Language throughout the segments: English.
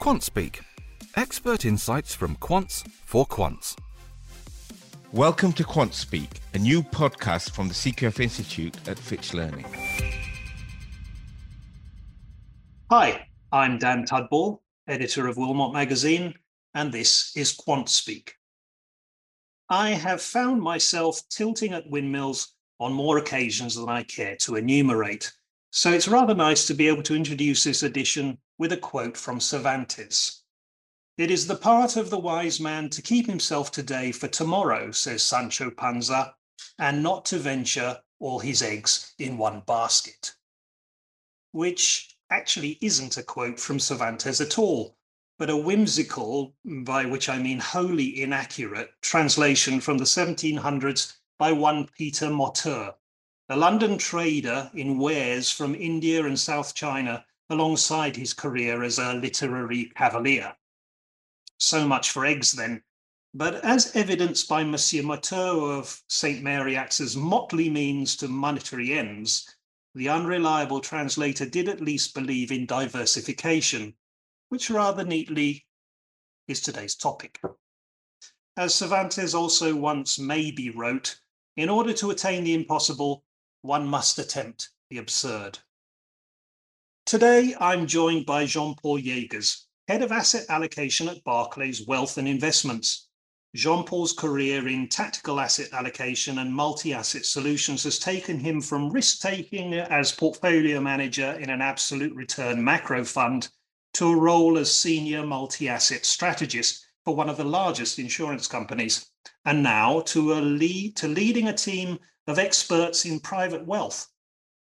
QuantSpeak, expert insights from quants for quants. Welcome to QuantSpeak, a new podcast from the CQF Institute at Fitch Learning. Hi, I'm Dan Tudball, editor of Wilmott Magazine, and this is QuantSpeak. I have found myself tilting at windmills on more occasions than I care to enumerate. So it's rather nice to be able to introduce this edition with a quote from Cervantes. It is the part of the wise man to keep himself today for tomorrow, says Sancho Panza, and not to venture all his eggs in one basket. Which actually isn't a quote from Cervantes at all, but a whimsical, by which I mean wholly inaccurate, translation from the 1700s by one Peter Motteux, a London trader in wares from India and South China alongside his career as a literary cavalier. So much for eggs then. But as evidenced by Monsieur Motteux of St. Mary Axe's motley means to monetary ends, the unreliable translator did at least believe in diversification, which rather neatly is today's topic. As Cervantes also once maybe wrote, in order to attain the impossible, one must attempt the absurd. Today, I'm joined by Jean-Paul Jaegers, Head of Asset Allocation at Barclays Wealth and Investments. Jean-Paul's career in tactical asset allocation and multi-asset solutions has taken him from risk-taking as portfolio manager in an absolute return macro fund to a role as senior multi-asset strategist for one of the largest insurance companies, and now to, lead, to leading a team of experts in private wealth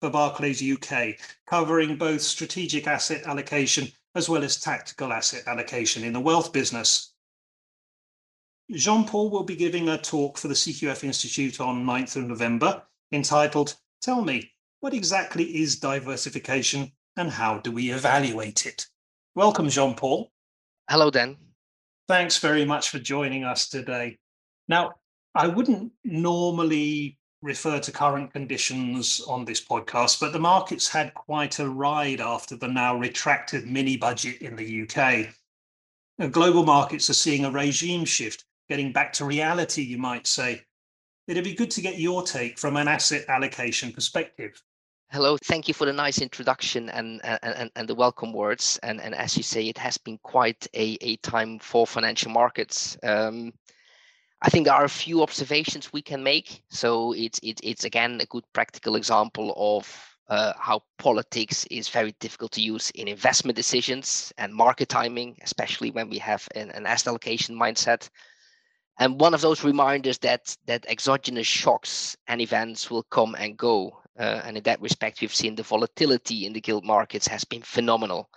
for Barclays UK, covering both strategic asset allocation as well as tactical asset allocation in the wealth business. Jean Paul will be giving a talk for the CQF Institute on 9th of November entitled Tell Me, what exactly is diversification and how do we evaluate it? Welcome, Jean Paul. Hello, Dan. Thanks very much for joining us today. Now, I wouldn't normally refer to current conditions on this podcast, but the markets had quite a ride after the now retracted mini budget in the UK. global markets are seeing a regime shift, getting back to reality, you might say. It'd be good to get your take from an asset allocation perspective. Hello, thank you for the nice introduction and and, and the welcome words. And, and as you say, it has been quite a, a time for financial markets. Um, I think there are a few observations we can make. So it's it's it's again a good practical example of uh, how politics is very difficult to use in investment decisions and market timing, especially when we have an, an asset allocation mindset. And one of those reminders that that exogenous shocks and events will come and go. Uh, and in that respect, we've seen the volatility in the gilt markets has been phenomenal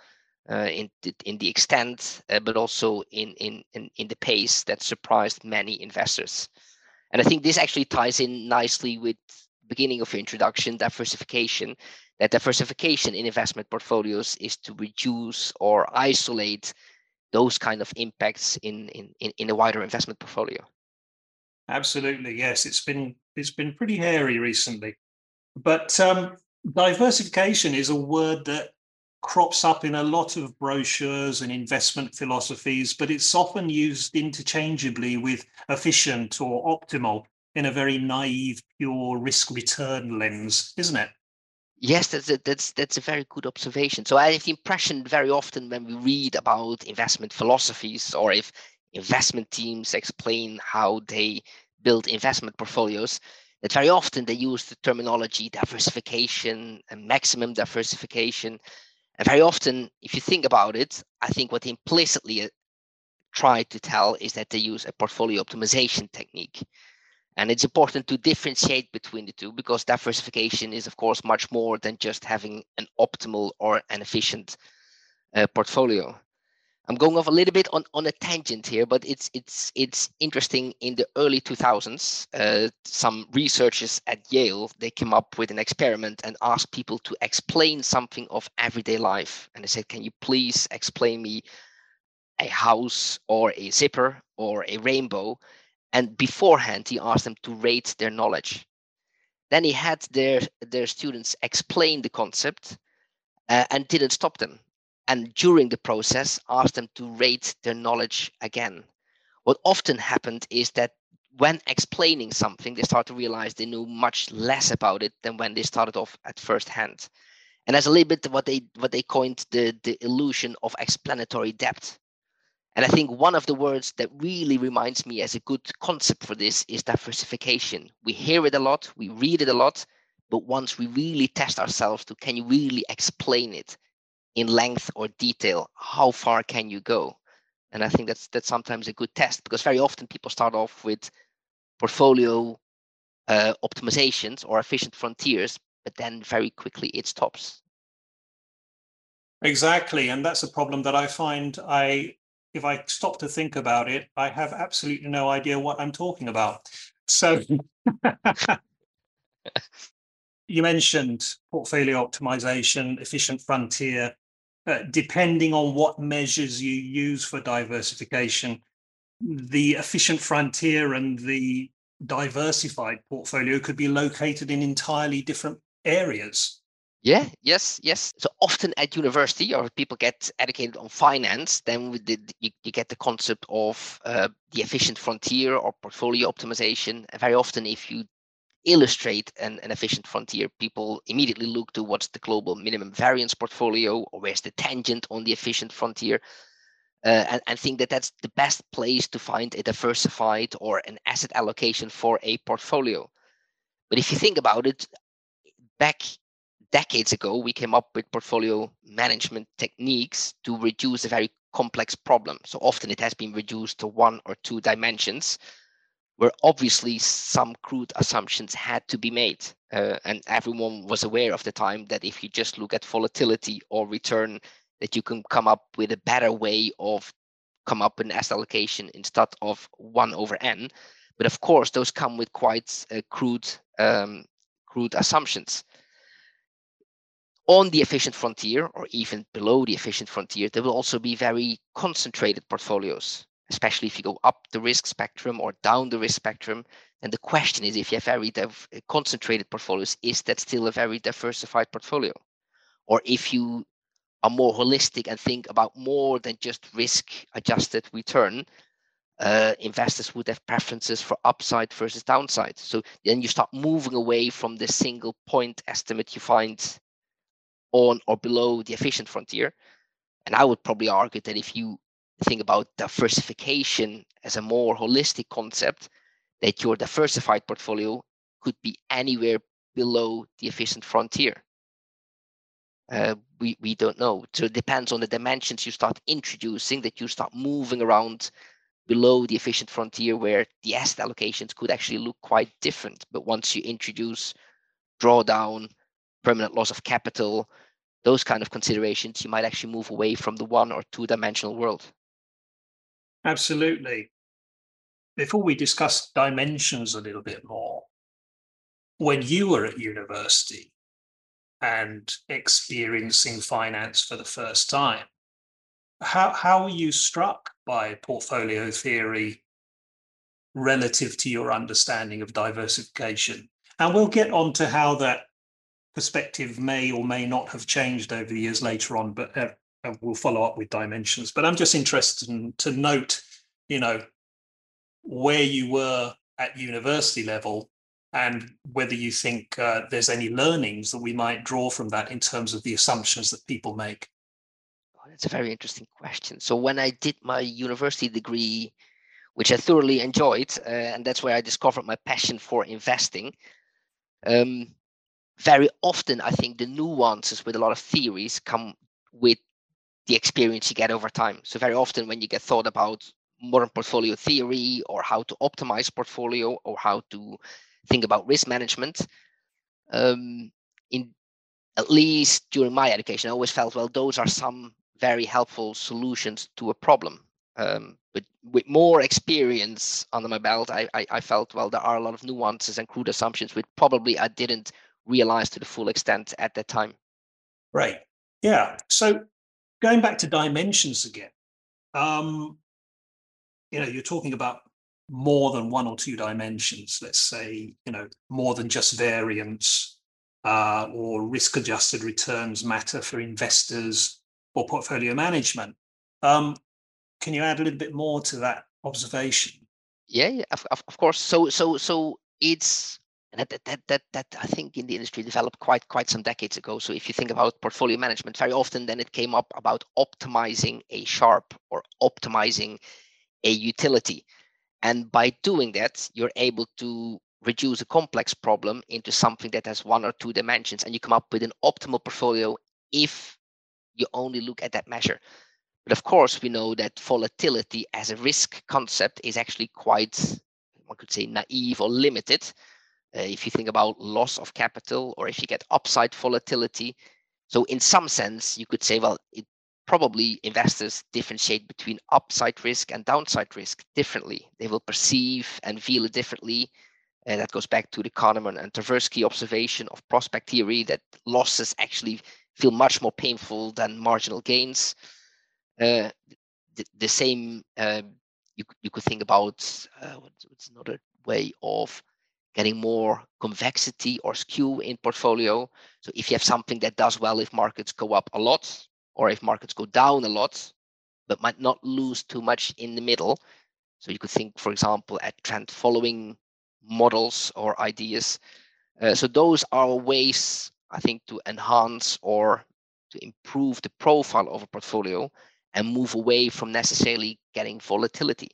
in the, in the extent, uh, but also in, in in in the pace that surprised many investors. And I think this actually ties in nicely with beginning of your introduction, diversification. That diversification in investment portfolios is to reduce or isolate those kind of impacts in in in, in a wider investment portfolio. Absolutely, yes. It's been it's been pretty hairy recently, but um, diversification is a word that crops up in a lot of brochures and investment philosophies, but it's often used interchangeably with efficient or optimal in a very naive, pure risk return lens, isn't it? Yes, that's a, that's that's a very good observation. So I have the impression very often when we read about investment philosophies or if investment teams explain how they build investment portfolios, that very often they use the terminology diversification and maximum diversification and very often, if you think about it, I think what implicitly uh, try to tell is that they use a portfolio optimization technique. And it's important to differentiate between the two because diversification is, of course, much more than just having an optimal or an efficient uh, portfolio. I'm going off a little bit on, on a tangent here, but it's it's it's interesting. In the early 2000s, uh, some researchers at Yale they came up with an experiment and asked people to explain something of everyday life. And they said, "Can you please explain me a house or a zipper or a rainbow?" And beforehand, he asked them to rate their knowledge. Then he had their their students explain the concept uh, and didn't stop them and during the process, ask them to rate their knowledge again. What often happened is that when explaining something, they start to realize they knew much less about it than when they started off at first hand. And that's a little bit what they what they coined the, the illusion of explanatory depth. And I think one of the words that really reminds me as a good concept for this is diversification. We hear it a lot, we read it a lot, but once we really test ourselves to can you really explain it in length or detail, how far can you go? And I think that's that's sometimes a good test because very often people start off with portfolio uh, optimizations or efficient frontiers, but then very quickly it stops. Exactly, and that's a problem that I find I if I stop to think about it, I have absolutely no idea what I'm talking about. So you mentioned portfolio optimization, efficient frontier. Uh, depending on what measures you use for diversification, the efficient frontier and the diversified portfolio could be located in entirely different areas. Yeah, yes, yes. So often at university, or people get educated on finance, then the, you, you, get the concept of uh, the efficient frontier or portfolio optimization. And very often, if you illustrate an, an efficient frontier, people immediately look to what's the global minimum variance portfolio or where's the tangent on the efficient frontier. Uh, and, and think that that's the best place to find a diversified or an asset allocation for a portfolio. But if you think about it, back decades ago, we came up with portfolio management techniques to reduce a very complex problem. So often it has been reduced to one or two dimensions, where obviously some crude assumptions had to be made. Uh, and everyone was aware of the time that if you just look at volatility or return, that you can come up with a better way of come up an asset allocation instead of one over n. But of course, those come with quite uh, crude, um, crude assumptions on the efficient frontier or even below the efficient frontier, there will also be very concentrated portfolios, especially if you go up the risk spectrum or down the risk spectrum. And the question is, if you have very concentrated portfolios, is that still a very diversified portfolio? Or if you are more holistic and think about more than just risk adjusted return, uh, investors would have preferences for upside versus downside. So then you start moving away from the single point estimate you find on or below the efficient frontier. And I would probably argue that if you think about diversification as a more holistic concept, that your diversified portfolio could be anywhere below the efficient frontier. Uh, we, we don't know. So it depends on the dimensions you start introducing that you start moving around below the efficient frontier where the asset allocations could actually look quite different. But once you introduce drawdown, permanent loss of capital, those kind of considerations, you might actually move away from the one or two dimensional world. Absolutely. Before we discuss dimensions a little bit more, when you were at university and experiencing finance for the first time, how, how were you struck by portfolio theory relative to your understanding of diversification? And we'll get on to how that perspective may or may not have changed over the years later on, but uh, we'll follow up with dimensions. But I'm just interested in, to note, you know, where you were at university level and whether you think uh, there's any learnings that we might draw from that in terms of the assumptions that people make. Oh, that's a very interesting question. So when I did my university degree, which I thoroughly enjoyed, uh, and that's where I discovered my passion for investing. Um, very often I think the nuances with a lot of theories come with the experience you get over time. So very often when you get thought about modern portfolio theory or how to optimize portfolio or how to think about risk management, um, in at least during my education, I always felt well those are some very helpful solutions to a problem. Um, but with more experience under my belt, I, I, I felt well there are a lot of nuances and crude assumptions which probably I didn't realize to the full extent at that time. Right. Yeah. So going back to dimensions again, um, you know, you're talking about more than one or two dimensions. Let's say, you know, more than just variance uh, or risk-adjusted returns matter for investors or portfolio management. Um, can you add a little bit more to that observation? Yeah, yeah of, of course. So so so it's that, that that that that I think in the industry developed quite quite some decades ago. So if you think about portfolio management, very often then it came up about optimizing a Sharpe or optimizing a utility. And by doing that, you're able to reduce a complex problem into something that has one or two dimensions and you come up with an optimal portfolio if you only look at that measure. But of course, we know that volatility as a risk concept is actually quite, one could say, naive or limited. Uh, if you think about loss of capital or if you get upside volatility. So, in some sense, you could say, well, it probably investors differentiate between upside risk and downside risk differently. They will perceive and feel it differently. And that goes back to the Kahneman and Tversky observation of prospect theory that losses actually feel much more painful than marginal gains. Uh, the, the, same uh, you, you could think about uh, what's, what's another way of getting more convexity or skew in portfolio. So if you have something that does well if markets go up a lot, or if markets go down a lot, but might not lose too much in the middle. So you could think, for example, at trend following models or ideas. Uh, so those are ways, I think, to enhance or to improve the profile of a portfolio and move away from necessarily getting volatility.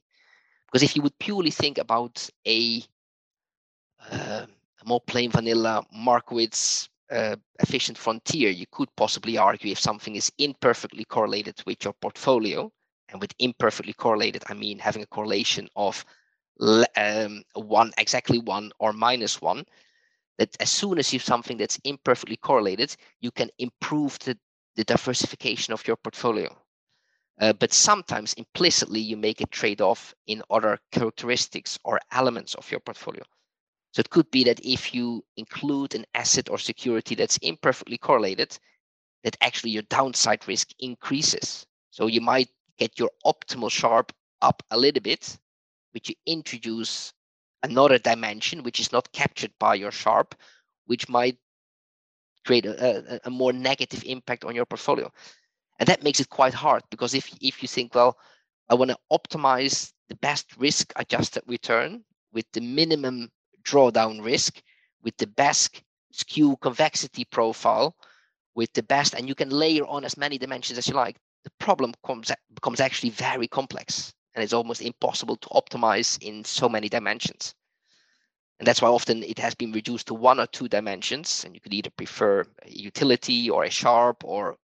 Because if you would purely think about a, uh, more plain vanilla Markowitz uh, efficient frontier, you could possibly argue if something is imperfectly correlated with your portfolio, and with imperfectly correlated, I mean having a correlation of um, one exactly one or minus one, that as soon as you have something that's imperfectly correlated, you can improve the, the diversification of your portfolio. Uh, but sometimes implicitly you make a trade-off in other characteristics or elements of your portfolio. So it could be that if you include an asset or security that's imperfectly correlated, that actually your downside risk increases. So you might get your optimal Sharpe up a little bit, but you introduce another dimension which is not captured by your Sharpe, which might create a, a, a more negative impact on your portfolio. And that makes it quite hard because if, if you think, well, I want to optimize the best risk adjusted return with the minimum drawdown risk with the best skew convexity profile with the best, and you can layer on as many dimensions as you like. The problem comes, becomes actually very complex and it's almost impossible to optimize in so many dimensions. And that's why often it has been reduced to one or two dimensions, and you could either prefer a utility or a Sharpe or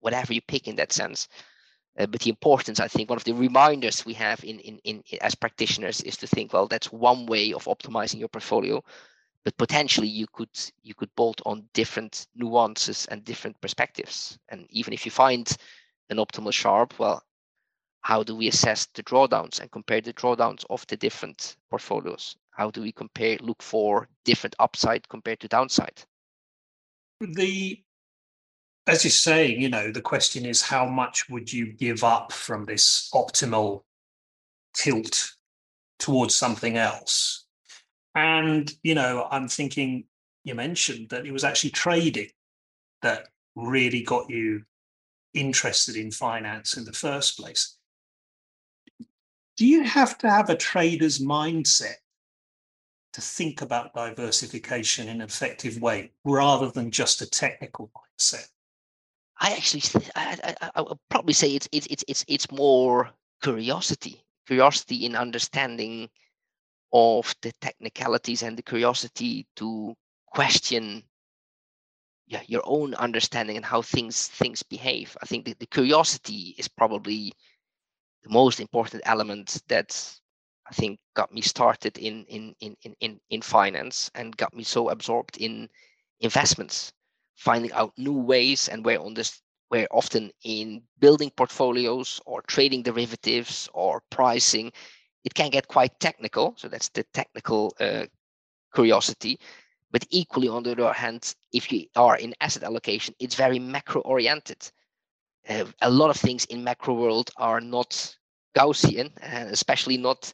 whatever you pick in that sense. Uh, but the importance, I think, one of the reminders we have in, in, in as practitioners is to think, well, that's one way of optimizing your portfolio, but potentially you could you could bolt on different nuances and different perspectives. And even if you find an optimal Sharpe, well, how do we assess the drawdowns and compare the drawdowns of the different portfolios? How do we compare, look for different upside compared to downside? The as you're saying, you know, the question is how much would you give up from this optimal tilt towards something else? And, you know, I'm thinking you mentioned that it was actually trading that really got you interested in finance in the first place. Do you have to have a trader's mindset to think about diversification in an effective way rather than just a technical mindset? I actually, I, I, I would probably say it's it's it's it's it's more curiosity, curiosity in understanding of the technicalities and the curiosity to question yeah, your own understanding and how things things behave. I think the, curiosity is probably the most important element that I think got me started in in in in in finance and got me so absorbed in investments finding out new ways and where on this where often in building portfolios or trading derivatives or pricing. It can get quite technical so that's the technical uh, curiosity. But equally on the other hand if you are in asset allocation it's very macro oriented. Uh, a lot of things in macro world are not gaussian and especially not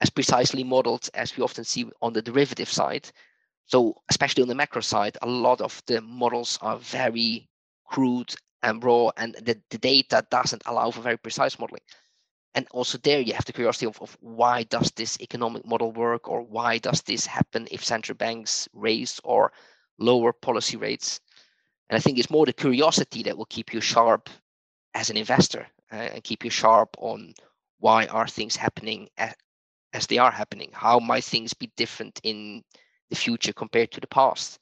as precisely modeled as we often see on the derivative side so especially on the macro side, a lot of the models are very crude and raw, and the, the data doesn't allow for very precise modeling. And also there you have the curiosity of, of why does this economic model work or why does this happen if central banks raise or lower policy rates? And I think it's more the curiosity that will keep you sharp as an investor uh, and keep you sharp on why are things happening as, as they are happening? How might things be different in the future compared to the past?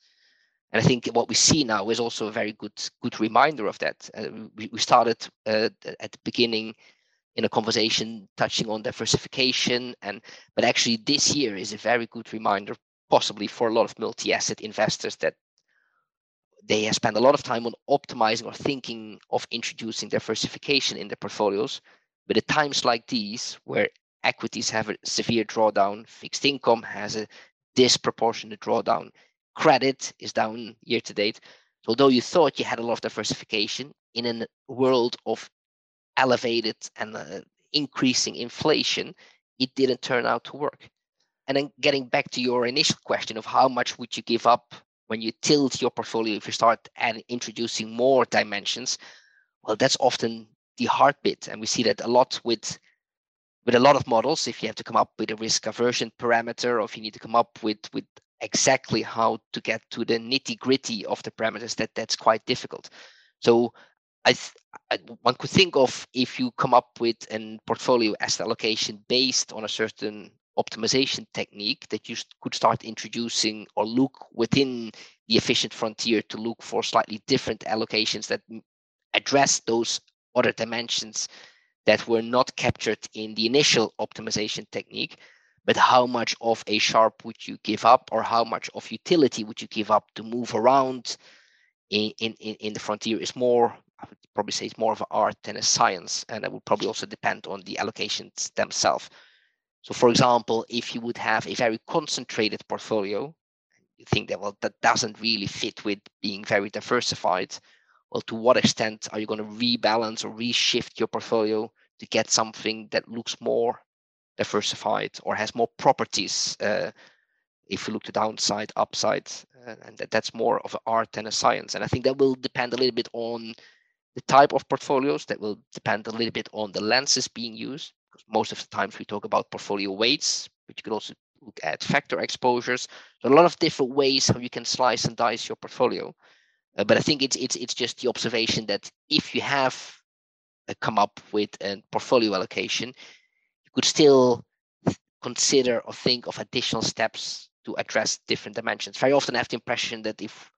And I think what we see now is also a very good good reminder of that. Uh, we, we started uh, at the beginning in a conversation touching on diversification, and but actually this year is a very good reminder, possibly for a lot of multi-asset investors that they spent a lot of time on optimizing or thinking of introducing diversification in their portfolios. But at times like these, where equities have a severe drawdown, fixed income has a disproportionate drawdown, credit is down year to date. So although you thought you had a lot of diversification in a world of elevated and uh, increasing inflation, it didn't turn out to work. And then getting back to your initial question of how much would you give up when you tilt your portfolio if you start and introducing more dimensions well that's often the hard bit and we see that a lot with with a lot of models if you have to come up with a risk aversion parameter or if you need to come up with with exactly how to get to the nitty gritty of the parameters that that's quite difficult. So I, th- I, one could think of if you come up with a portfolio asset allocation based on a certain optimization technique that you could start introducing or look within the efficient frontier to look for slightly different allocations that address those other dimensions that were not captured in the initial optimization technique but how much of a Sharpe would you give up or how much of utility would you give up to move around in, in, in the frontier is more i would probably say it's more of an art than a science and it would probably also depend on the allocations themselves so for example, if you would have a very concentrated portfolio, you think that, well, that doesn't really fit with being very diversified. Well, to what extent are you going to rebalance or reshift your portfolio to get something that looks more diversified or has more properties? Uh, if you look to downside, upside, uh, and that, that's more of an art than a science. And I think that will depend a little bit on the type of portfolios. That will depend a little bit on the lenses being used because most of the times we talk about portfolio weights, but you could also look at factor exposures. So a lot of different ways how you can slice and dice your portfolio. Uh, but I think it's it's it's just the observation that if you have uh, come up with a portfolio allocation, you could still consider or think of additional steps to address different dimensions. Very often, I have the impression that if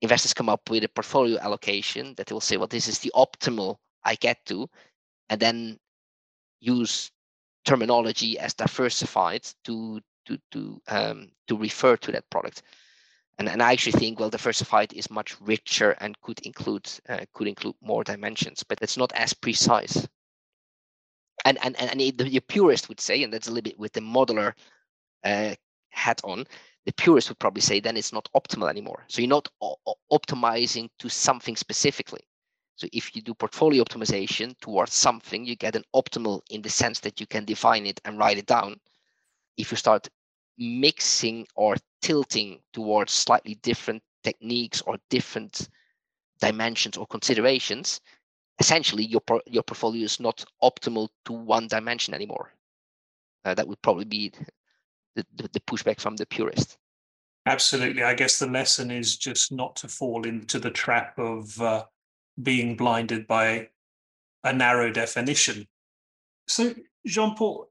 investors come up with a portfolio allocation, that they will say, "Well, this is the optimal I get to," and then use terminology as diversified to to to um, to refer to that product. And, and I actually think well diversified is much richer and could include uh, could include more dimensions, but it's not as precise. And and and the, the purist would say, and that's a little bit with the modeler uh, hat on, the purist would probably say then it's not optimal anymore. So you're not optimizing to something specifically. So if you do portfolio optimization towards something, you get an optimal in the sense that you can define it and write it down. If you start mixing or tilting towards slightly different techniques or different dimensions or considerations, essentially your your portfolio is not optimal to one dimension anymore. Uh, that would probably be the, the, the pushback from the purist. Absolutely. I guess the lesson is just not to fall into the trap of uh, being blinded by a narrow definition. So, Jean Paul,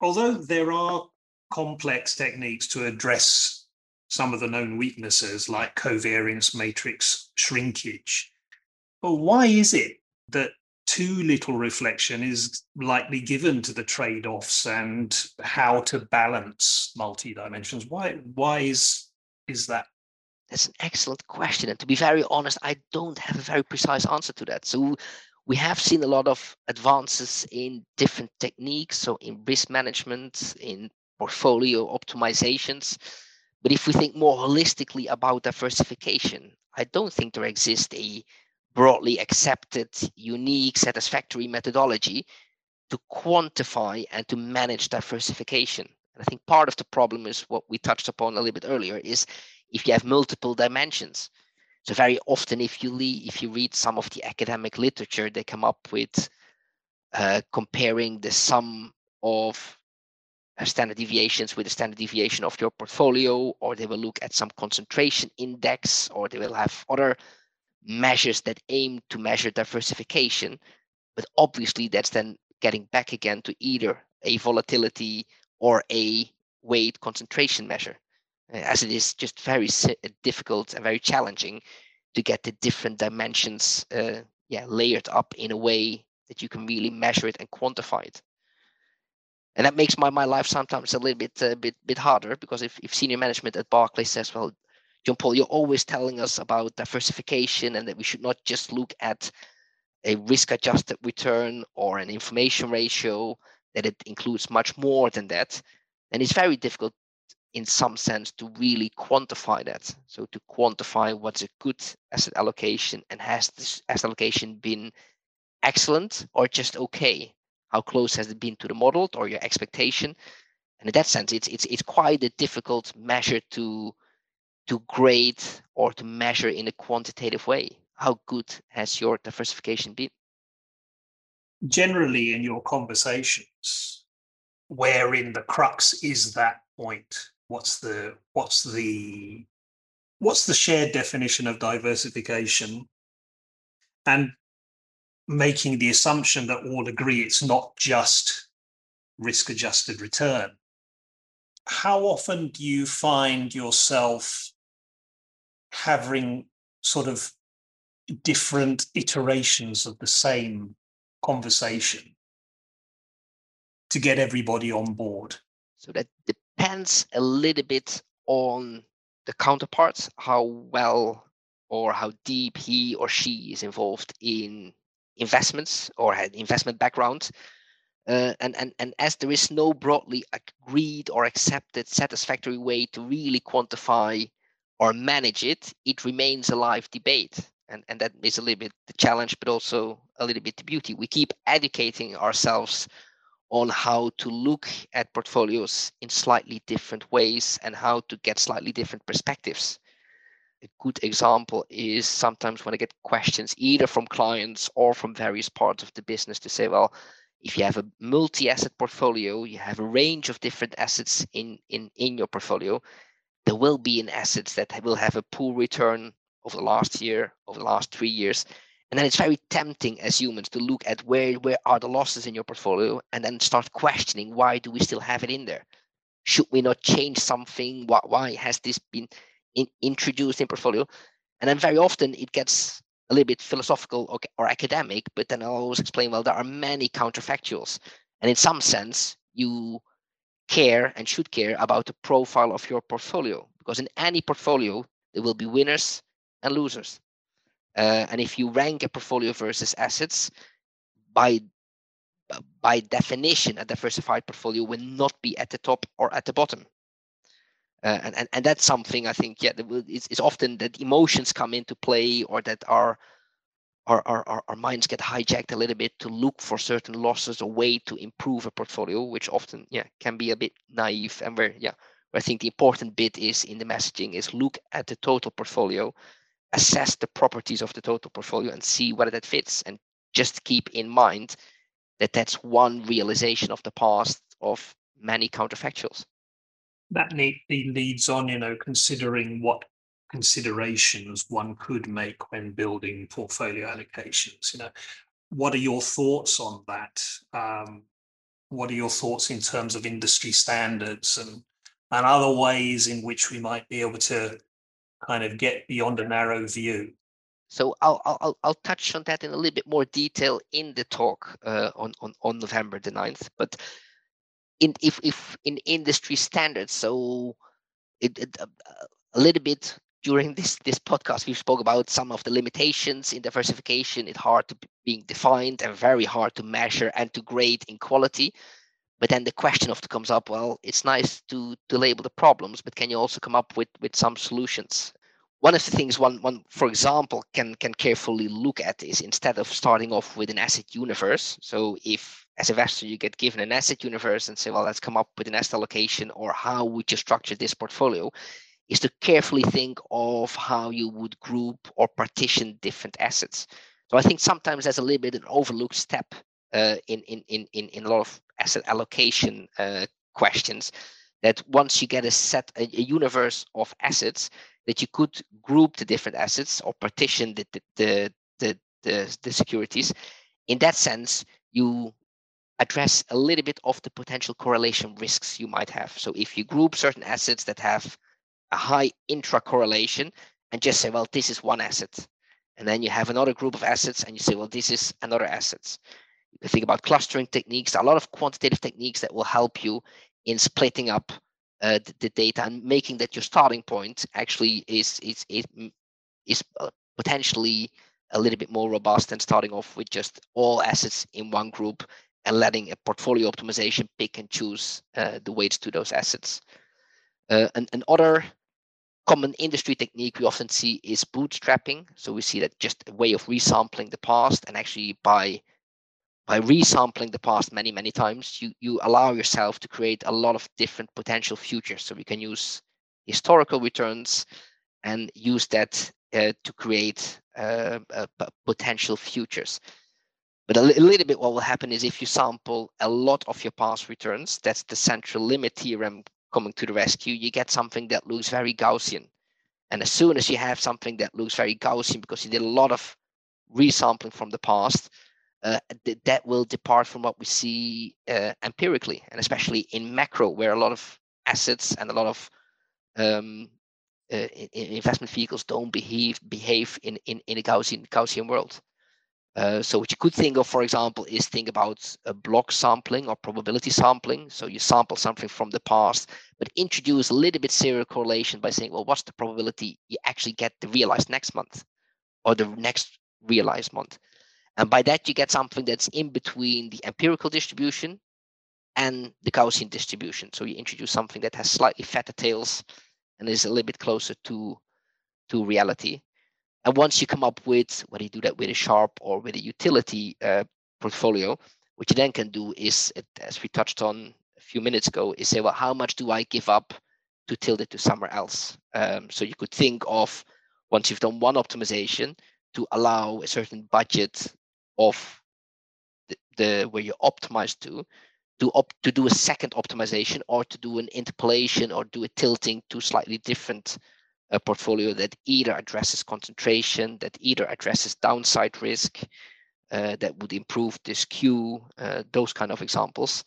although there are complex techniques to address some of the known weaknesses like covariance matrix shrinkage, but why is it that too little reflection is likely given to the trade-offs and how to balance multi-dimensions? Why why is is that? That's an excellent question. And to be very honest, I don't have a very precise answer to that. So we have seen a lot of advances in different techniques, so in risk management, in portfolio optimizations. But if we think more holistically about diversification, I don't think there exists a broadly accepted, unique, satisfactory methodology to quantify and to manage diversification. And I think part of the problem is what we touched upon a little bit earlier is if you have multiple dimensions. So very often, if you le- if you read some of the academic literature, they come up with uh, comparing the sum of standard deviations with the standard deviation of your portfolio, or they will look at some concentration index, or they will have other measures that aim to measure diversification. But obviously, that's then getting back again to either a volatility or a weight concentration measure, as it is just very difficult and very challenging to get the different dimensions uh, yeah, layered up in a way that you can really measure it and quantify it. And that makes my, my life sometimes a little bit a uh, bit bit harder because if, if senior management at Barclays says, well, John Paul, you're always telling us about diversification and that we should not just look at a risk adjusted return or an information ratio, that it includes much more than that. And it's very difficult in some sense to really quantify that. So to quantify what's a good asset allocation and has this asset allocation been excellent or just okay? How close has it been to the modeled or your expectation? And in that sense, it's it's it's quite a difficult measure to to grade or to measure in a quantitative way. How good has your diversification been? Generally, in your conversations, wherein the crux is that point, what's the what's the what's the shared definition of diversification and making the assumption that all agree it's not just risk adjusted return how often do you find yourself having sort of different iterations of the same conversation to get everybody on board? So that depends a little bit on the counterparts, how well or how deep he or she is involved in investments or had investment background. Uh, and, and, and as there is no broadly agreed or accepted satisfactory way to really quantify or manage it, it remains a live debate. And, and that is a little bit the challenge, but also a little bit the beauty. We keep educating ourselves on how to look at portfolios in slightly different ways and how to get slightly different perspectives. A good example is sometimes when I get questions either from clients or from various parts of the business to say, well, if you have a multi-asset portfolio, you have a range of different assets in, in, in your portfolio, there will be an assets that will have a poor return over the last year, over the last three years, and then it's very tempting as humans to look at where, where are the losses in your portfolio and then start questioning why do we still have it in there? Should we not change something? Why, why has this been in, introduced in portfolio? And then very often it gets a little bit philosophical or, or academic, but then I'll always explain, well, there are many counterfactuals. And in some sense, you care and should care about the profile of your portfolio because in any portfolio, there will be winners and losers. Uh, and if you rank a portfolio versus assets, by by definition, a diversified portfolio will not be at the top or at the bottom. Uh, and, and and that's something I think yeah it's, it's often that emotions come into play or that our our, our our minds get hijacked a little bit to look for certain losses or way to improve a portfolio, which often yeah can be a bit naive and where yeah I think the important bit is in the messaging is look at the total portfolio assess the properties of the total portfolio and see whether that fits. And just keep in mind that that's one realization of the past of many counterfactuals. That neatly leads on, you know, considering what considerations one could make when building portfolio allocations. You know, what are your thoughts on that? Um, what are your thoughts in terms of industry standards and and other ways in which we might be able to kind of get beyond a narrow view. So I'll, I'll, I'll touch on that in a little bit more detail in the talk uh, on, on, on November the 9th. But in, if, if in industry standards, so it, it, uh, a little bit during this, this podcast, we spoke about some of the limitations in diversification. It's hard to being defined and very hard to measure and to grade in quality. But then the question often comes up, well, it's nice to, to label the problems, but can you also come up with, with some solutions? One of the things one, one, for example, can, can carefully look at is instead of starting off with an asset universe. So if as a investor you get given an asset universe and say, well, let's come up with an asset allocation or how would you structure this portfolio? is to carefully think of how you would group or partition different assets. So I think sometimes there's a little bit an overlooked step uh, in, in, in, in a lot of asset allocation uh, questions that once you get a set, a, a, universe of assets, that you could group the different assets or partition the, the, the, the, the, the securities. In that sense, you address a little bit of the potential correlation risks you might have. So if you group certain assets that have a high intra correlation and just say, well, this is one asset. And then you have another group of assets and you say, well, this is another assets. You can think about clustering techniques, a lot of quantitative techniques that will help you in splitting up uh, the, the, data and making that your starting point actually is is is, is uh, potentially a little bit more robust than starting off with just all assets in one group and letting a portfolio optimization pick and choose uh, the weights to those assets. Uh, and another common industry technique we often see is bootstrapping. So we see that just a way of resampling the past and actually by by resampling the past many, many times, you, you allow yourself to create a lot of different potential futures. So we can use historical returns and use that uh, to create uh, uh, potential futures. But a, little bit what will happen is if you sample a lot of your past returns, that's the central limit theorem coming to the rescue, you get something that looks very Gaussian. And as soon as you have something that looks very Gaussian because you did a lot of resampling from the past, uh, th- that will depart from what we see uh, empirically, and especially in macro, where a lot of assets and a lot of um, uh, investment vehicles don't behave behave in in, in a Gaussian Gaussian world. Uh, so what you could think of, for example, is think about a block sampling or probability sampling. So you sample something from the past, but introduce a little bit serial correlation by saying, well, what's the probability you actually get the realized next month or the next realized month? And by that, you get something that's in between the empirical distribution and the Gaussian distribution. So you introduce something that has slightly fatter tails and is a little bit closer to, to reality. And once you come up with whether you do that with a Sharpe or with a utility uh, portfolio, what you then can do is, as we touched on a few minutes ago, is say, well, how much do I give up to tilt it to somewhere else? Um, so you could think of once you've done one optimization to allow a certain budget of the, the where you optimize to to op, to do a second optimization or to do an interpolation or do a tilting to slightly different a portfolio that either addresses concentration, that either addresses downside risk, uh, that would improve this skew, uh, those kind of examples.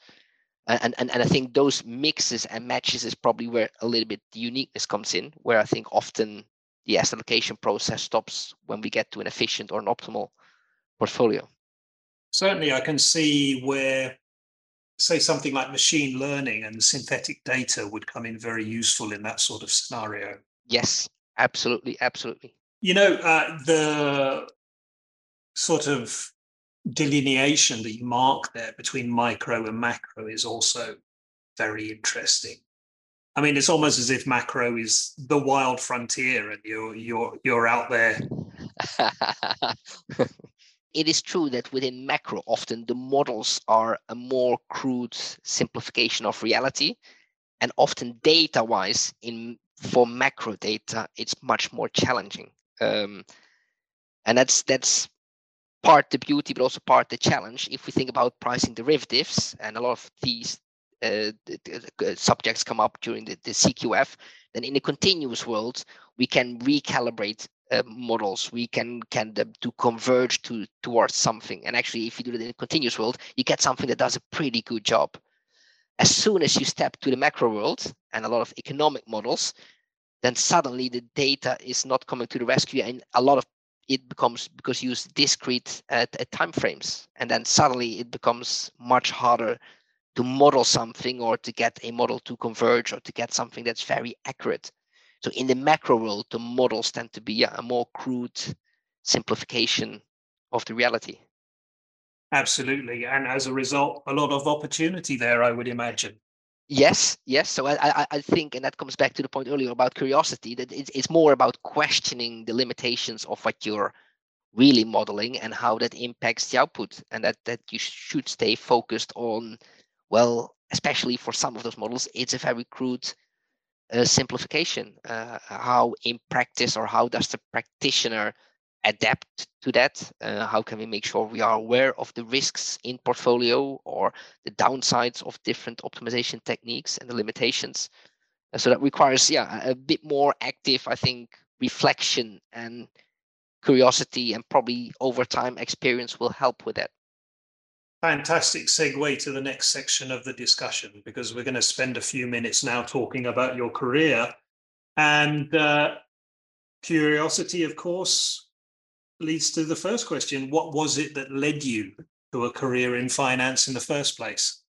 And, and, and I think those mixes and matches is probably where a little bit uniqueness comes in, where I think often the asset allocation process stops when we get to an efficient or an optimal portfolio. Certainly, I can see where, say, something like machine learning and synthetic data would come in very useful in that sort of scenario. Yes, absolutely, absolutely. You know, uh, the sort of delineation that you mark there between micro and macro is also very interesting. I mean, it's almost as if macro is the wild frontier, and you're you're you're out there. it is true that within macro, often the models are a more crude simplification of reality, and often data-wise, in for macro data, it's much more challenging. Um, and that's that's part the beauty, but also part the challenge. If we think about pricing derivatives, and a lot of these uh, the, subjects come up during the, the CQF, then in a continuous world, we can recalibrate uh, models. We can can to converge to towards something. And actually, if you do it in a continuous world, you get something that does a pretty good job. As soon as you step to the macro world and a lot of economic models, then suddenly the data is not coming to the rescue and a lot of it becomes because you use discrete uh, time frames and then suddenly it becomes much harder to model something or to get a model to converge or to get something that's very accurate. So in the macro world the models tend to be a more crude simplification of the reality. Absolutely. And as a result a lot of opportunity there i would imagine Yes, yes. So I, I, I think, and that comes back to the point earlier about curiosity, that it's, it's more about questioning the limitations of what you're really modeling and how that impacts the output, and that that you should stay focused on. Well, especially for some of those models, it's a very crude uh, simplification. Uh, how in practice or how does the practitioner adapt to that? Uh, how can we make sure we are aware of the risks in portfolio or the downsides of different optimization techniques and the limitations? Uh, so that requires, yeah, a bit more active, I think, reflection and curiosity, and probably over time experience will help with that. Fantastic segue to the next section of the discussion because we're going to spend a few minutes now talking about your career. And uh, curiosity, of course, leads to the first question What was it that led you to a career in finance in the first place?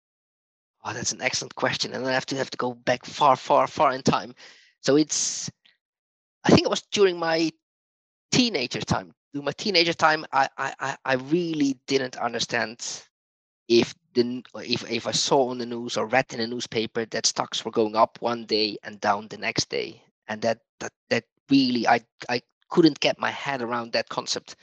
Oh, that's an excellent question. And I have to have to go back far, far, far in time. So it's, I think it was during my teenager time. During my teenager time, I, I, I really didn't understand if the if if I saw on the news or read in a newspaper that stocks were going up one day and down the next day, and that that that really I I couldn't get my head around that concept.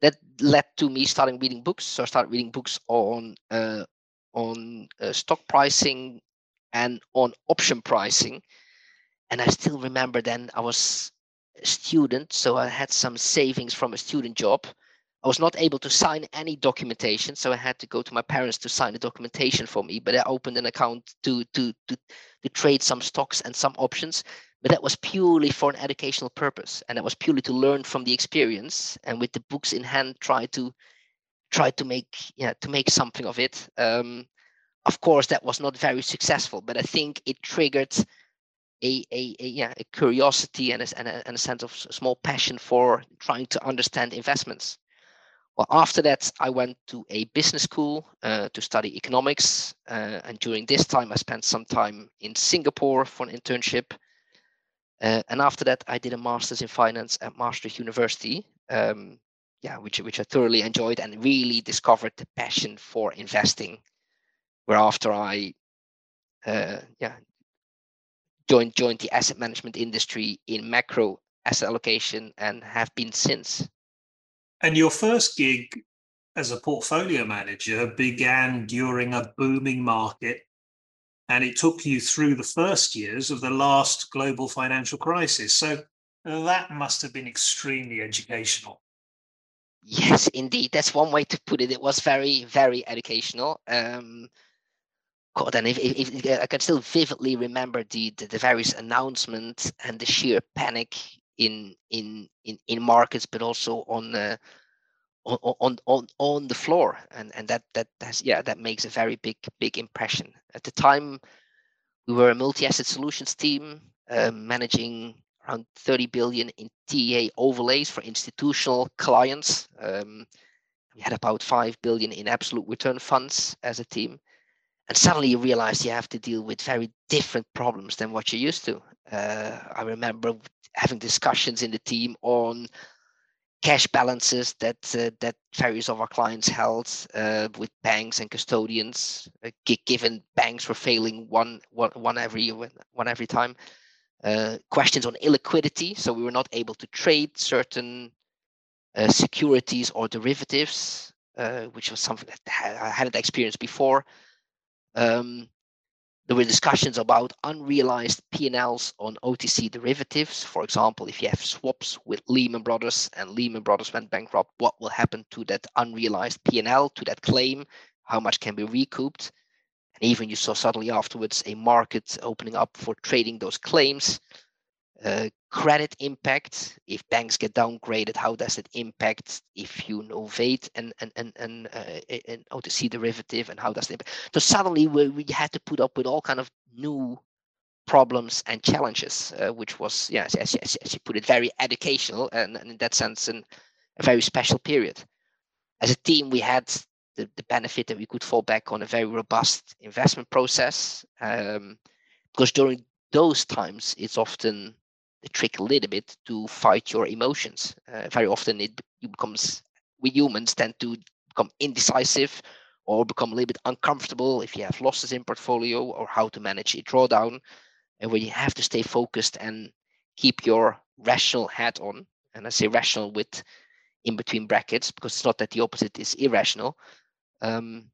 That led to me starting reading books. So I started reading books on uh, on uh, stock pricing and on option pricing. And I still remember then I was a student, so I had some savings from a student job I was not able to sign any documentation, so I had to go to my parents to sign the documentation for me. But I opened an account to to to, to trade some stocks and some options. But that was purely for an educational purpose, and that was purely to learn from the experience. And with the books in hand, try to try to make yeah to make something of it. Um, of course, that was not very successful, but I think it triggered a, a, a, yeah a curiosity and a, and a, and a sense of small passion for trying to understand investments well, after that, I went to a business school uh, to study economics. Uh, and during this time, I spent some time in Singapore for an internship. Uh, and after that, I did a master's in finance at Maastricht University, um, yeah, which, which I thoroughly enjoyed and really discovered the passion for investing. Where after I, uh, yeah, joined joined the asset management industry in macro asset allocation and have been since. And your first gig as a portfolio manager began during a booming market, and it took you through the first years of the last global financial crisis. So that must have been extremely educational. Yes, indeed. That's one way to put it. It was very, very educational. Um, God, and if, if, if, I can still vividly remember the, the, the various announcements and the sheer panic in in in, in markets, but also on uh, on on on the floor, and and that that has yeah that makes a very big big impression. At the time, we were a multi-asset solutions team uh, managing around 30 billion in TA overlays for institutional clients. Um, we had about 5 billion in absolute return funds as a team. And suddenly you realize you have to deal with very different problems than what you're used to. Uh, I remember having discussions in the team on cash balances that uh, that various of our clients held uh, with banks and custodians, uh, given banks were failing one, one, one every one every time. Uh, questions on illiquidity, so we were not able to trade certain uh, securities or derivatives, uh, which was something that I hadn't experienced before. Um, there were discussions about unrealized P&Ls on OTC derivatives. For example, if you have swaps with Lehman Brothers and Lehman Brothers went bankrupt, what will happen to that unrealized P&L, to that claim? How much can be recouped? And even you saw suddenly afterwards a market opening up for trading those claims. Uh, credit impact if banks get downgraded how does it impact if you novate and and and and, uh, and OTC derivative and how does it impact? so suddenly we, we had to put up with all kind of new problems and challenges uh, which was yeah as, as, as, you put it very educational and, and in that sense an, a very special period as a team we had the, the benefit that we could fall back on a very robust investment process um, because during those times it's often the trick a little bit to fight your emotions. Uh, very often it becomes we humans tend to become indecisive or become a little bit uncomfortable if you have losses in portfolio or how to manage a drawdown and where you have to stay focused and keep your rational hat on and i say rational with in between brackets because it's not that the opposite is irrational um,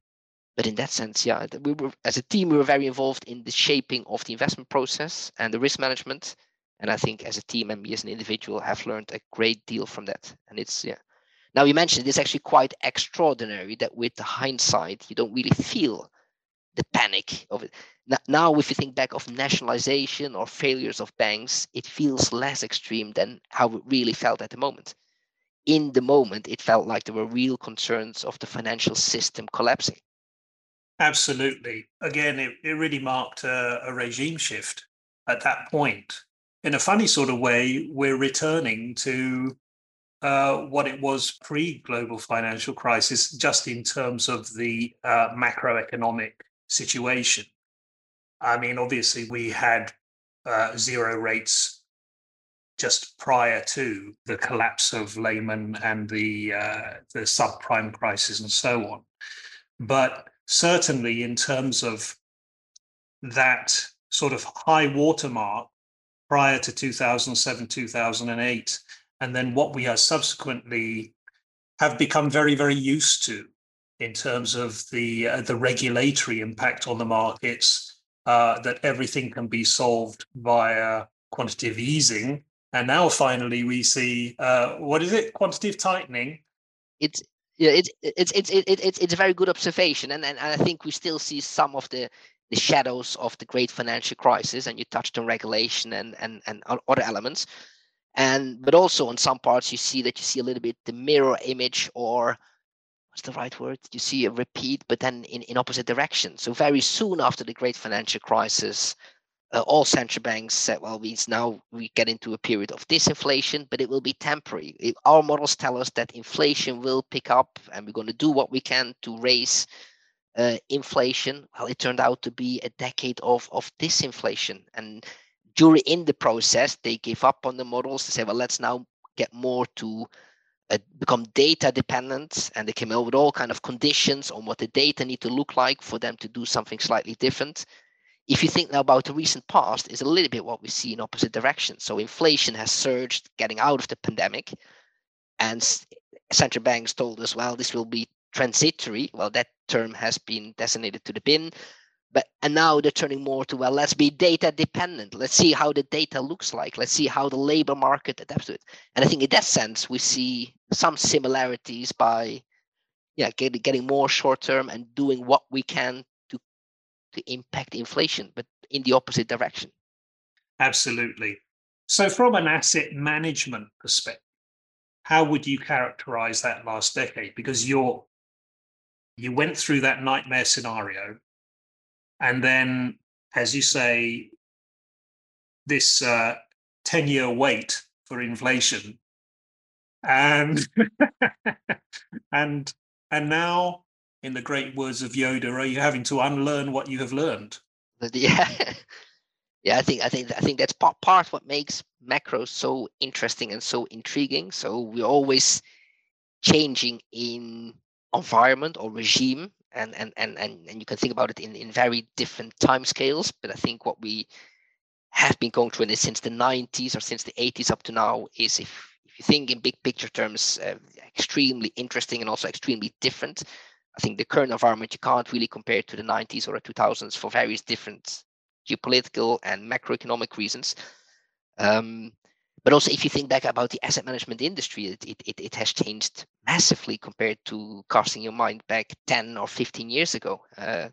but in that sense, yeah, we were as a team we were very involved in the shaping of the investment process and the risk management. And I think as a team and me as an individual have learned a great deal from that. And it's yeah. Now you mentioned it's actually quite extraordinary that with the hindsight you don't really feel the panic of it. Now, if you think back of nationalization or failures of banks, it feels less extreme than how it really felt at the moment. In the moment, it felt like there were real concerns of the financial system collapsing. Absolutely. Again, it, it really marked a, a regime shift at that point. In a funny sort of way, we're returning to uh, what it was pre global financial crisis, just in terms of the uh, macroeconomic situation. I mean, obviously, we had uh, zero rates just prior to the collapse of Lehman and the uh, the subprime crisis and so on. But certainly, in terms of that sort of high watermark prior to 2007, 2008, and then what we are subsequently have become very, very used to in terms of the uh, the regulatory impact on the markets uh, that everything can be solved via quantitative easing. And now finally we see uh, what is it? Quantitative tightening. It's yeah, it's it's it's it's it's it's a very good observation, and and I think we still see some of the the shadows of the great financial crisis. And you touched on regulation and and and other elements, and but also on some parts you see that you see a little bit the mirror image or what's the right word? You see a repeat, but then in, in opposite direction. So very soon after the great financial crisis, uh, all central banks said, well, we now we get into a period of disinflation, but it will be temporary. It, our models tell us that inflation will pick up, and we're going to do what we can to raise uh, inflation. Well, it turned out to be a decade of of disinflation, and during in the process, they gave up on the models to say, well, let's now get more to uh, become data dependent. And they came up with all kind of conditions on what the data need to look like for them to do something slightly different. If you think now about the recent past is a little bit what we see in opposite directions. So inflation has surged getting out of the pandemic. And central banks told us well this will be transitory. Well that term has been designated to the bin but and now they're turning more to well let's be data dependent. Let's see how the data looks like. Let's see how the labor market adapts to it. And i think in that sense we see some similarities by yeah getting, getting more short term and doing what we can to to impact inflation but in the opposite direction. Absolutely. So from an asset management perspective how would you characterize that last decade? Because you're you went through that nightmare scenario and then, as you say, this uh, 10 year wait for inflation. And and and now, in the great words of Yoda, are you having to unlearn what you have learned? Yeah, yeah. I think I think I think that's part part what makes macro so interesting and so intriguing. So we're always changing in environment or regime and and and and, and you can think about it in, in very different time scales but i think what we have been going through in this since the 90s or since the 80s up to now is if if you think in big picture terms uh, extremely interesting and also extremely different i think the current environment you can't really compare to the 90s or the 2000s for various different geopolitical and macroeconomic reasons. Um, but also, if you think back about the asset management industry, it, it, it has changed massively compared to casting your mind back 10 or 15 years ago. Uh,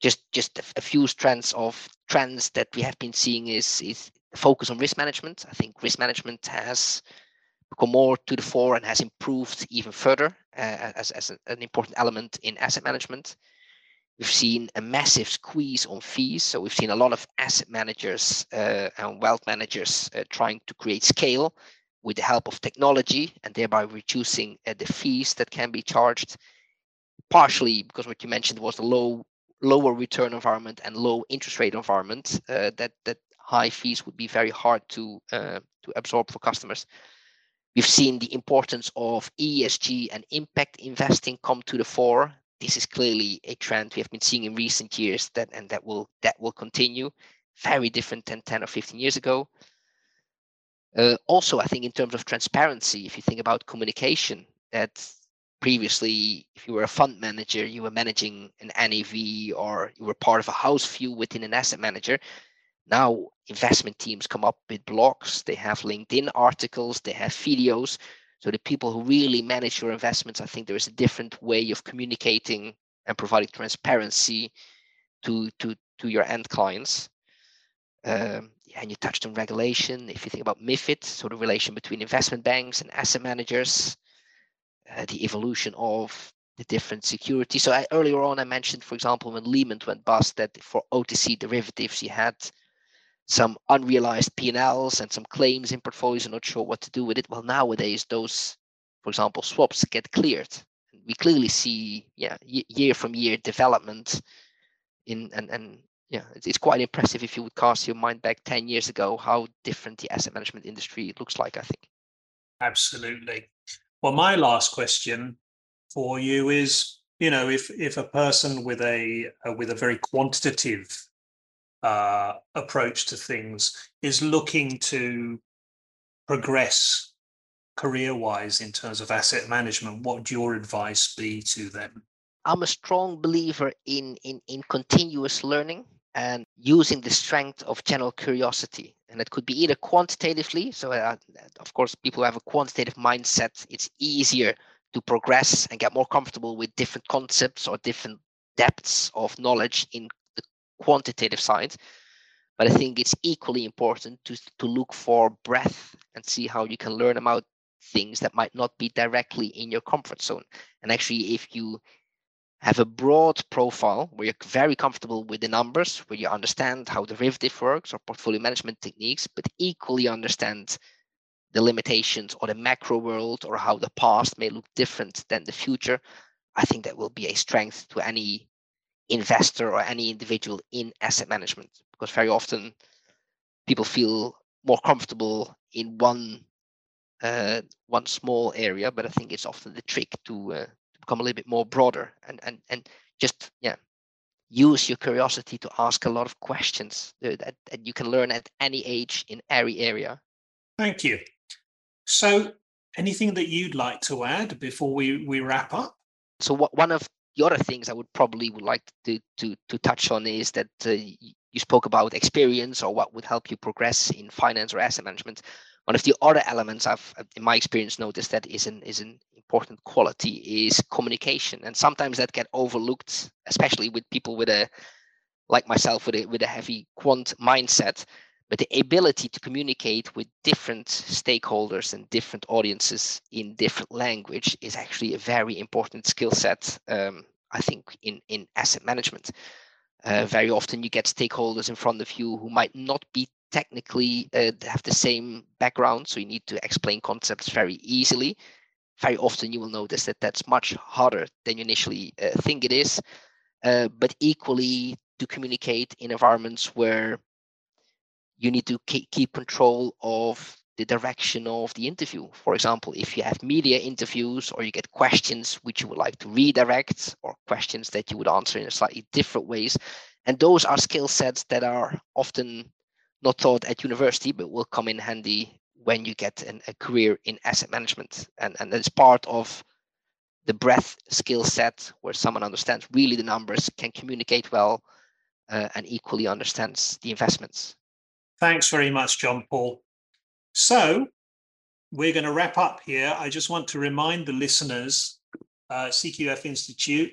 just just a, few trends of trends that we have been seeing is is focus on risk management. I think risk management has become more to the fore and has improved even further uh, as, as an important element in asset management. We've seen a massive squeeze on fees. So we've seen a lot of asset managers uh, and wealth managers uh, trying to create scale with the help of technology and thereby reducing uh, the fees that can be charged. Partially because what you mentioned was the low, lower return environment and low interest rate environment. Uh, that that high fees would be very hard to uh, to absorb for customers. We've seen the importance of ESG and impact investing come to the fore this is clearly a trend we have been seeing in recent years that and that will that will continue very different than 10 or 15 years ago uh, also i think in terms of transparency if you think about communication that previously, if you were a fund manager, you were managing an NAV or you were part of a house view within an asset manager. Now, investment teams come up with blogs, they have LinkedIn articles, they have videos. So, the people who really manage your investments, I think there is a different way of communicating and providing transparency to, to, to your end clients. Um, and you touched on regulation. If you think about MIFID, so the relation between investment banks and asset managers, uh, the evolution of the different securities. So I, earlier on, I mentioned, for example, when Lehman went bust, that for OTC derivatives, you had some unrealized P&Ls and some claims in portfolios and not sure what to do with it. Well, nowadays, those, for example, swaps get cleared. We clearly see, yeah, year from year development in and and yeah, it's, quite impressive if you would cast your mind back 10 years ago, how different the asset management industry looks like, I think. Absolutely. Well, my last question for you is, you know, if if a person with a uh, with a very quantitative uh, approach to things is looking to progress career-wise in terms of asset management, what would your advice be to them? I'm a strong believer in in in continuous learning and using the strength of general curiosity. And it could be either quantitatively, so uh, of course, people have a quantitative mindset, it's easier to progress and get more comfortable with different concepts or different depths of knowledge in quantitative side. But I think it's equally important to, to look for breadth and see how you can learn about things that might not be directly in your comfort zone. And actually, if you have a broad profile where you're very comfortable with the numbers, where you understand how derivative works or portfolio management techniques, but equally understand the limitations or the macro world or how the past may look different than the future. I think that will be a strength to any investor or any individual in asset management because very often people feel more comfortable in one uh, one small area, but I think it's often the trick to uh, become a little bit more broader and and and just yeah use your curiosity to ask a lot of questions that, that you can learn at any age in every area. Thank you. So anything that you'd like to add before we we wrap up? So what one of the other things i would probably would like to to to touch on is that uh, you spoke about experience or what would help you progress in finance or asset management one of the other elements I've, in my experience, noticed that is an is an important quality is communication, and sometimes that get overlooked, especially with people with a like myself with a with a heavy quant mindset. But the ability to communicate with different stakeholders and different audiences in different language is actually a very important skill set. Um, I think in in asset management. Uh, very often you get stakeholders in front of you who might not be technically uh, have the same background, so you need to explain concepts very easily. Very often, you will notice that that's much harder than you initially uh, think it is. Uh, but equally, to communicate in environments where you need to keep control of the direction of the interview. For example, if you have media interviews or you get questions which you would like to redirect or questions that you would answer in a slightly different ways. And those are skill sets that are often not taught at university, but will come in handy when you get an, a career in asset management. And, and it's part of the breadth skill set where someone understands really the numbers, can communicate well, uh, and equally understands the investments. Thanks very much, John Paul. So we're going to wrap up here. I just want to remind the listeners uh, CQF Institute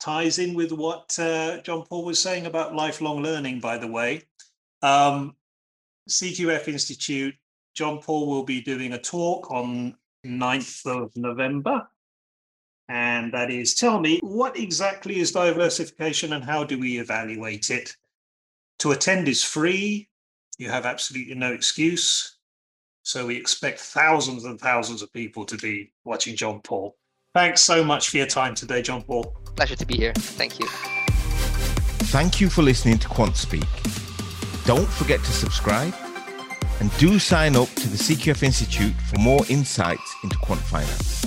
ties in with what uh, John Paul was saying about lifelong learning, by the way. Um, CQF Institute, John Paul will be doing a talk on 9th of November. And that is tell me what exactly is diversification and how do we evaluate it? To attend is free. You have absolutely no excuse. So we expect thousands and thousands of people to be watching John Paul. Thanks so much for your time today, John Paul. Pleasure to be here. Thank you. Thank you for listening to Quant Speak. Don't forget to subscribe and do sign up to the CQF Institute for more insights into quant finance.